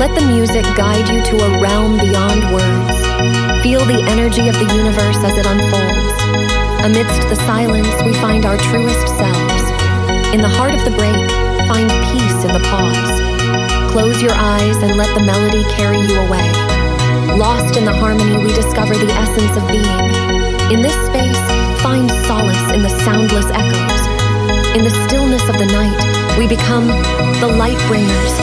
Let the music guide you to a realm beyond words. Feel the energy of the universe as it unfolds. Amidst the silence, we find our truest selves. In the heart of the break, find peace in the pause. Close your eyes and let the melody carry you away. Lost in the harmony, we discover the essence of being. In this space, find solace in the soundless echoes. In the stillness of the night, we become the light bringers.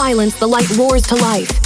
Silence, the light roars to life.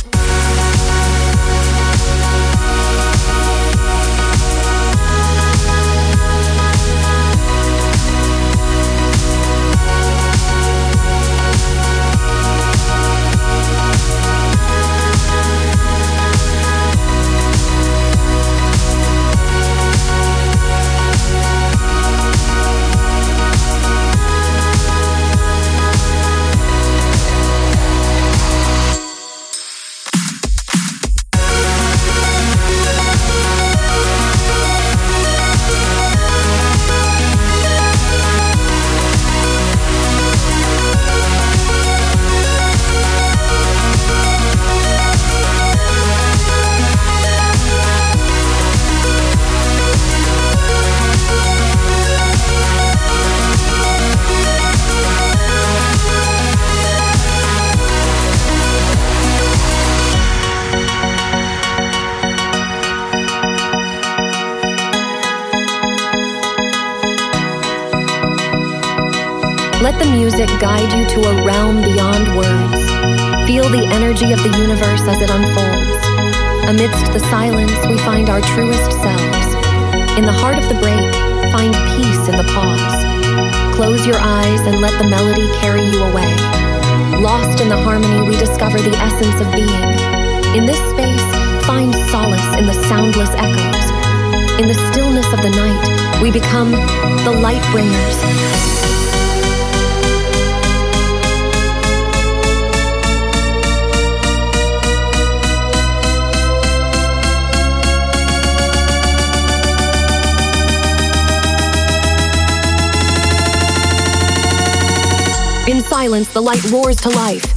Let the music guide you to a realm beyond words. Feel the energy of the universe as it unfolds. Amidst the silence, we find our truest selves. In the heart of the break, find peace in the pause. Close your eyes and let the melody carry you away. Lost in the harmony, we discover the essence of being. In this space, find solace in the soundless echoes. In the stillness of the night, we become the light bringers. In silence, the light roars to life.